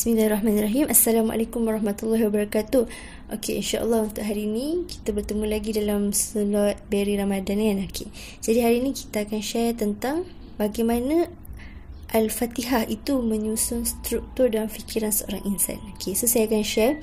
Bismillahirrahmanirrahim. Assalamualaikum warahmatullahi wabarakatuh. Okey, insya-Allah untuk hari ini kita bertemu lagi dalam slot Berry Ramadan kan. Okey. Jadi hari ini kita akan share tentang bagaimana Al-Fatihah itu menyusun struktur dan fikiran seorang insan. Okey, so saya akan share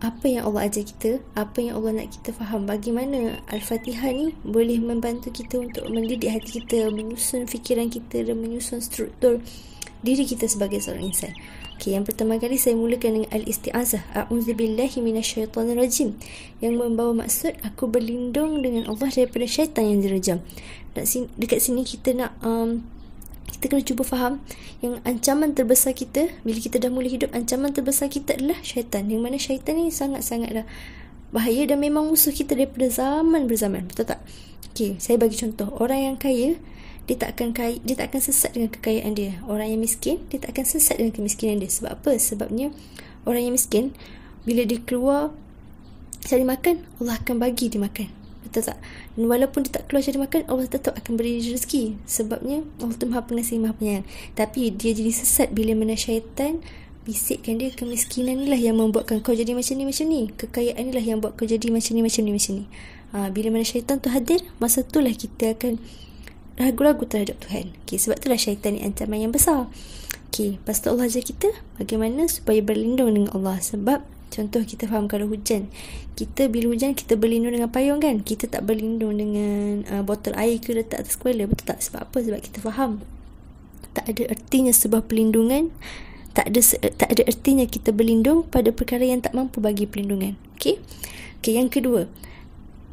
apa yang Allah ajar kita, apa yang Allah nak kita faham, bagaimana Al-Fatihah ni boleh membantu kita untuk mendidik hati kita, menyusun fikiran kita dan menyusun struktur diri kita sebagai seorang insan. Okay, yang pertama kali saya mulakan dengan al-isti'azah. A'udzubillahi minasyaitonirrajim. Yang membawa maksud aku berlindung dengan Allah daripada syaitan yang direjam. Dekat sini kita nak um, kita kena cuba faham yang ancaman terbesar kita bila kita dah mula hidup ancaman terbesar kita adalah syaitan. Yang mana syaitan ni sangat-sangatlah bahaya dan memang musuh kita daripada zaman berzaman. Betul tak? Okay, saya bagi contoh. Orang yang kaya dia tak akan kaya, dia tak akan sesat dengan kekayaan dia. Orang yang miskin, dia tak akan sesat dengan kemiskinan dia. Sebab apa? Sebabnya orang yang miskin bila dia keluar cari makan, Allah akan bagi dia makan. Betul tak? Dan walaupun dia tak keluar cari makan, Allah tetap akan beri rezeki. Sebabnya Allah Maha Pengasih, Maha Penyayang. Tapi dia jadi sesat bila mana syaitan bisikkan dia kemiskinan inilah yang membuatkan kau jadi macam ni macam ni. Kekayaan inilah yang buat kau jadi macam ni macam ni macam ni. Ha, bila mana syaitan tu hadir, masa itulah kita akan ragu-ragu terhadap Tuhan. Okay, sebab itulah syaitan ni ancaman yang besar. Okay, lepas tu Allah ajar kita bagaimana supaya berlindung dengan Allah. Sebab contoh kita faham kalau hujan. Kita bila hujan kita berlindung dengan payung kan. Kita tak berlindung dengan uh, botol air ke letak atas kepala. Betul tak? Sebab apa? Sebab kita faham. Tak ada ertinya sebuah perlindungan. Tak ada tak ada ertinya kita berlindung pada perkara yang tak mampu bagi perlindungan. Okay? Okay, yang kedua.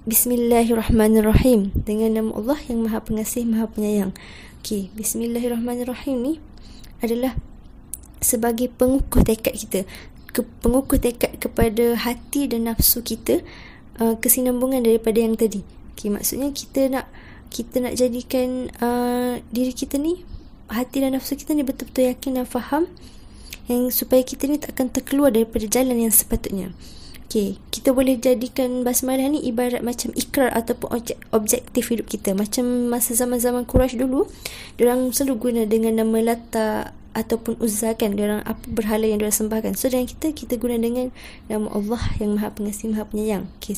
Bismillahirrahmanirrahim dengan nama Allah yang Maha Pengasih Maha Penyayang. Okey, Bismillahirrahmanirrahim ni adalah sebagai pengukuh tekad kita, ke, pengukuh tekad kepada hati dan nafsu kita uh, kesinambungan daripada yang tadi. Okey, maksudnya kita nak kita nak jadikan uh, diri kita ni hati dan nafsu kita ni betul-betul yakin dan faham yang supaya kita ni tak akan terkeluar daripada jalan yang sepatutnya. Okay, kita boleh jadikan basmalah ni ibarat macam ikrar ataupun objek, objektif hidup kita. Macam masa zaman-zaman Quraisy dulu, orang selalu guna dengan nama Lata ataupun Uzza kan. Diorang apa berhala yang diorang sembahkan. So, dengan kita, kita guna dengan nama Allah yang maha pengasih, maha penyayang. Okay.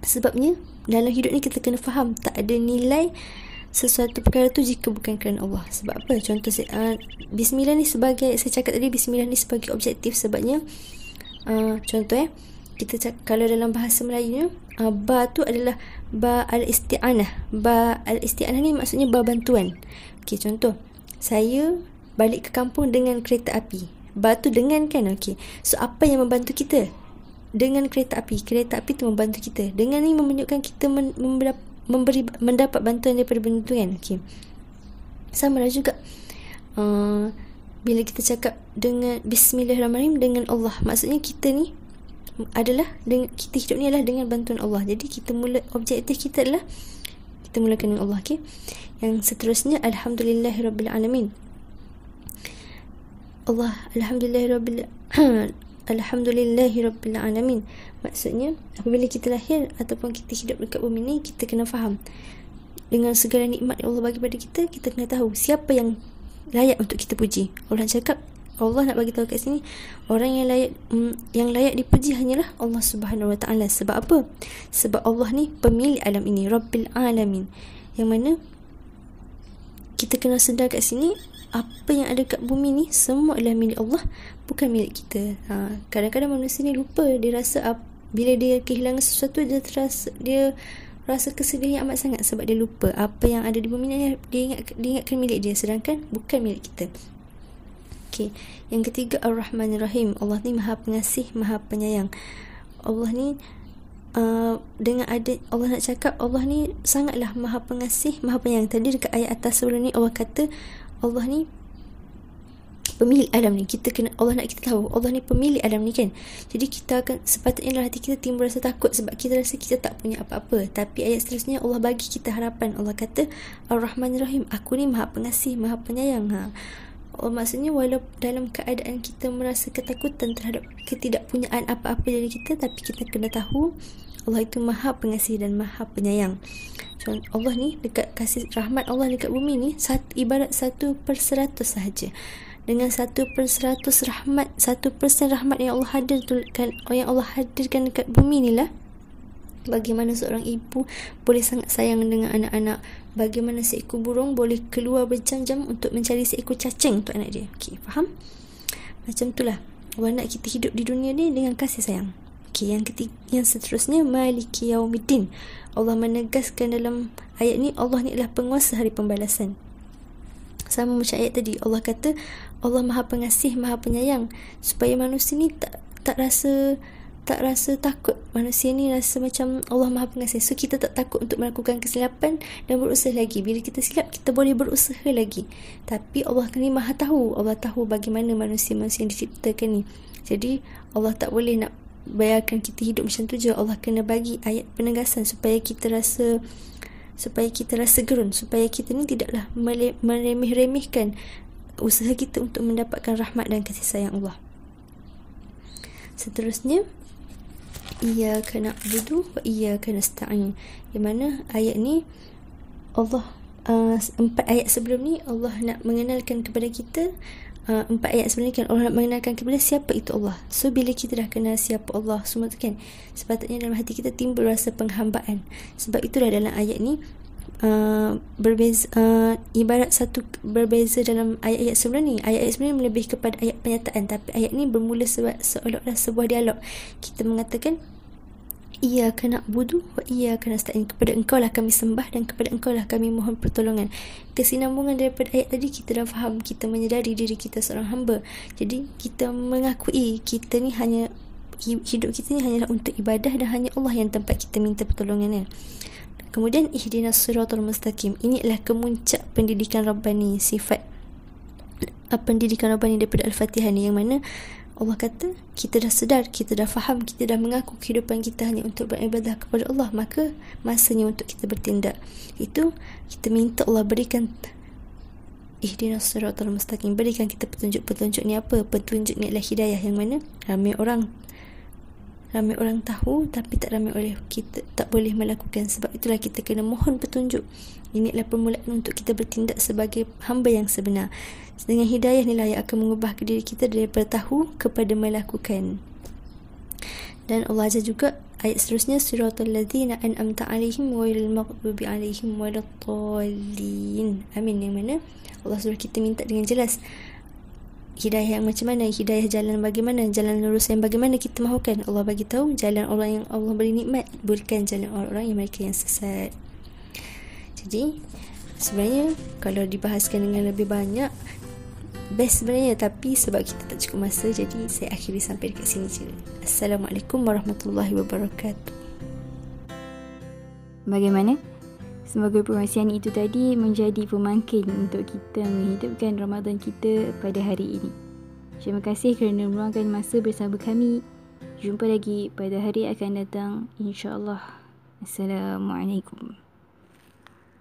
Sebabnya, dalam hidup ni kita kena faham tak ada nilai sesuatu perkara tu jika bukan kerana Allah. Sebab apa? Contoh uh, Bismillah ni sebagai, saya cakap tadi Bismillah ni sebagai objektif sebabnya uh, contoh eh kita cakap kalau dalam bahasa Melayu uh, ba tu adalah ba al-isti'anah. Ba al-isti'anah ni maksudnya ba bantuan. Okey contoh saya balik ke kampung dengan kereta api. Ba tu dengan kan okey. So apa yang membantu kita? Dengan kereta api. Kereta api tu membantu kita. Dengan ni menunjukkan kita men- memberi mendapat bantuan daripada benda tu kan. Okey. Sama lah juga. Uh, bila kita cakap dengan bismillahirrahmanirrahim dengan Allah maksudnya kita ni adalah dengan kita hidup ni adalah dengan bantuan Allah. Jadi kita mula objektif kita adalah kita mulakan dengan Allah okey? Yang seterusnya alhamdulillahirabbil alamin. Allah alhamdulillahirabbil alhamdulillahirabbil alamin. Maksudnya apabila kita lahir ataupun kita hidup dekat bumi ni kita kena faham. Dengan segala nikmat yang Allah bagi pada kita kita kena tahu siapa yang layak untuk kita puji. Allah cakap Allah nak bagi tahu kat sini orang yang layak mm, yang layak dipuji hanyalah Allah Subhanahu Wa Taala. Sebab apa? Sebab Allah ni pemilik alam ini, Rabbil Alamin. Yang mana kita kena sedar kat sini apa yang ada kat bumi ni semua adalah milik Allah, bukan milik kita. Ha, kadang-kadang manusia ni lupa dia rasa bila dia kehilangan sesuatu dia terasa dia rasa kesedihan amat sangat sebab dia lupa apa yang ada di bumi ni dia ingat dia ingatkan milik dia sedangkan bukan milik kita. Okey, yang ketiga Ar-Rahmanir-Rahim. Allah ni Maha Pengasih, Maha Penyayang. Allah ni uh, dengan ada Allah nak cakap Allah ni sangatlah Maha Pengasih, Maha Penyayang. Tadi dekat ayat atas sebelum ni Allah kata Allah ni pemilik alam ni kita kena Allah nak kita tahu Allah ni pemilik alam ni kan jadi kita akan sepatutnya dalam hati kita timbul rasa takut sebab kita rasa kita tak punya apa-apa tapi ayat seterusnya Allah bagi kita harapan Allah kata Ar-Rahman Rahim aku ni maha pengasih maha penyayang ha. Oh, maksudnya walau dalam keadaan kita merasa ketakutan terhadap ketidakpunyaan apa-apa dari kita tapi kita kena tahu Allah itu maha pengasih dan maha penyayang. So, Allah ni dekat kasih rahmat Allah dekat bumi ni satu, ibarat satu per seratus sahaja. Dengan satu per seratus rahmat satu persen rahmat yang Allah hadirkan yang Allah hadirkan dekat bumi ni lah bagaimana seorang ibu boleh sangat sayang dengan anak-anak. Bagaimana seekor burung boleh keluar berjam-jam untuk mencari seekor cacing untuk anak dia. Okey faham? Macam itulah nak kita hidup di dunia ni dengan kasih sayang. Okey yang ketiga yang seterusnya maliki yaumiddin. Allah menegaskan dalam ayat ni Allah ni adalah penguasa hari pembalasan. Sama macam ayat tadi Allah kata Allah Maha Pengasih, Maha Penyayang. Supaya manusia ni tak tak rasa tak rasa takut. Manusia ni rasa macam Allah Maha Pengasih. So kita tak takut untuk melakukan kesilapan dan berusaha lagi. Bila kita silap kita boleh berusaha lagi. Tapi Allah ni Maha tahu. Allah tahu bagaimana manusia-manusia yang diciptakan ni. Jadi Allah tak boleh nak bayarkan kita hidup macam tu je. Allah kena bagi ayat penegasan supaya kita rasa supaya kita rasa gerun. Supaya kita ni tidaklah meremeh-remehkan usaha kita untuk mendapatkan rahmat dan kasih sayang Allah. Seterusnya ia kena budu ia kena stain. Di mana ayat ni Allah uh, empat ayat sebelum ni Allah nak mengenalkan kepada kita uh, empat ayat sebelum ni kan Allah nak mengenalkan kepada siapa itu Allah. So bila kita dah kenal siapa Allah semua tu kan sepatutnya dalam hati kita timbul rasa penghambaan. Sebab itulah dalam ayat ni Uh, berbeza uh, ibarat satu berbeza dalam ayat-ayat sebelum ni. Ayat-ayat sebelum ni lebih kepada ayat penyataan tapi ayat ni bermula sebab seolah-olah sebuah dialog. Kita mengatakan ia kena budu ia kena stain. Kepada engkau lah kami sembah dan kepada engkau lah kami mohon pertolongan. Kesinambungan daripada ayat tadi kita dah faham kita menyedari diri kita seorang hamba. Jadi kita mengakui kita ni hanya hidup kita ni hanyalah untuk ibadah dan hanya Allah yang tempat kita minta pertolongan kan Kemudian ihdinas siratal mustaqim. Ini adalah kemuncak pendidikan Rabbani sifat uh, pendidikan Rabbani daripada Al-Fatihah ni yang mana Allah kata kita dah sedar, kita dah faham, kita dah mengaku kehidupan kita hanya untuk beribadah kepada Allah, maka masanya untuk kita bertindak. Itu kita minta Allah berikan ihdinas siratal mustaqim, berikan kita petunjuk-petunjuk ni apa? Petunjuk ni adalah hidayah yang mana ramai orang ramai orang tahu tapi tak ramai oleh kita tak boleh melakukan. Sebab itulah kita kena mohon petunjuk. Ini adalah permulaan untuk kita bertindak sebagai hamba yang sebenar. Dengan hidayah inilah yang akan mengubah diri kita daripada tahu kepada melakukan. Dan Allah Azza juga ayat seterusnya siratal ladzina an'amta alaihim ghairil maghdubi alaihim waladdallin. Amin. Yang mana? Allah suruh kita minta dengan jelas hidayah yang macam mana hidayah jalan bagaimana jalan lurus yang bagaimana kita mahukan. Allah bagi tahu jalan orang yang Allah beri nikmat bukan jalan orang-orang yang mereka yang sesat. Jadi sebenarnya kalau dibahaskan dengan lebih banyak best sebenarnya tapi sebab kita tak cukup masa jadi saya akhiri sampai dekat sini je. Assalamualaikum warahmatullahi wabarakatuh. Bagaimana? Semoga perkongsian itu tadi menjadi pemangkin untuk kita menghidupkan Ramadan kita pada hari ini. Terima kasih kerana meluangkan masa bersama kami. Jumpa lagi pada hari akan datang insya-Allah. Assalamualaikum.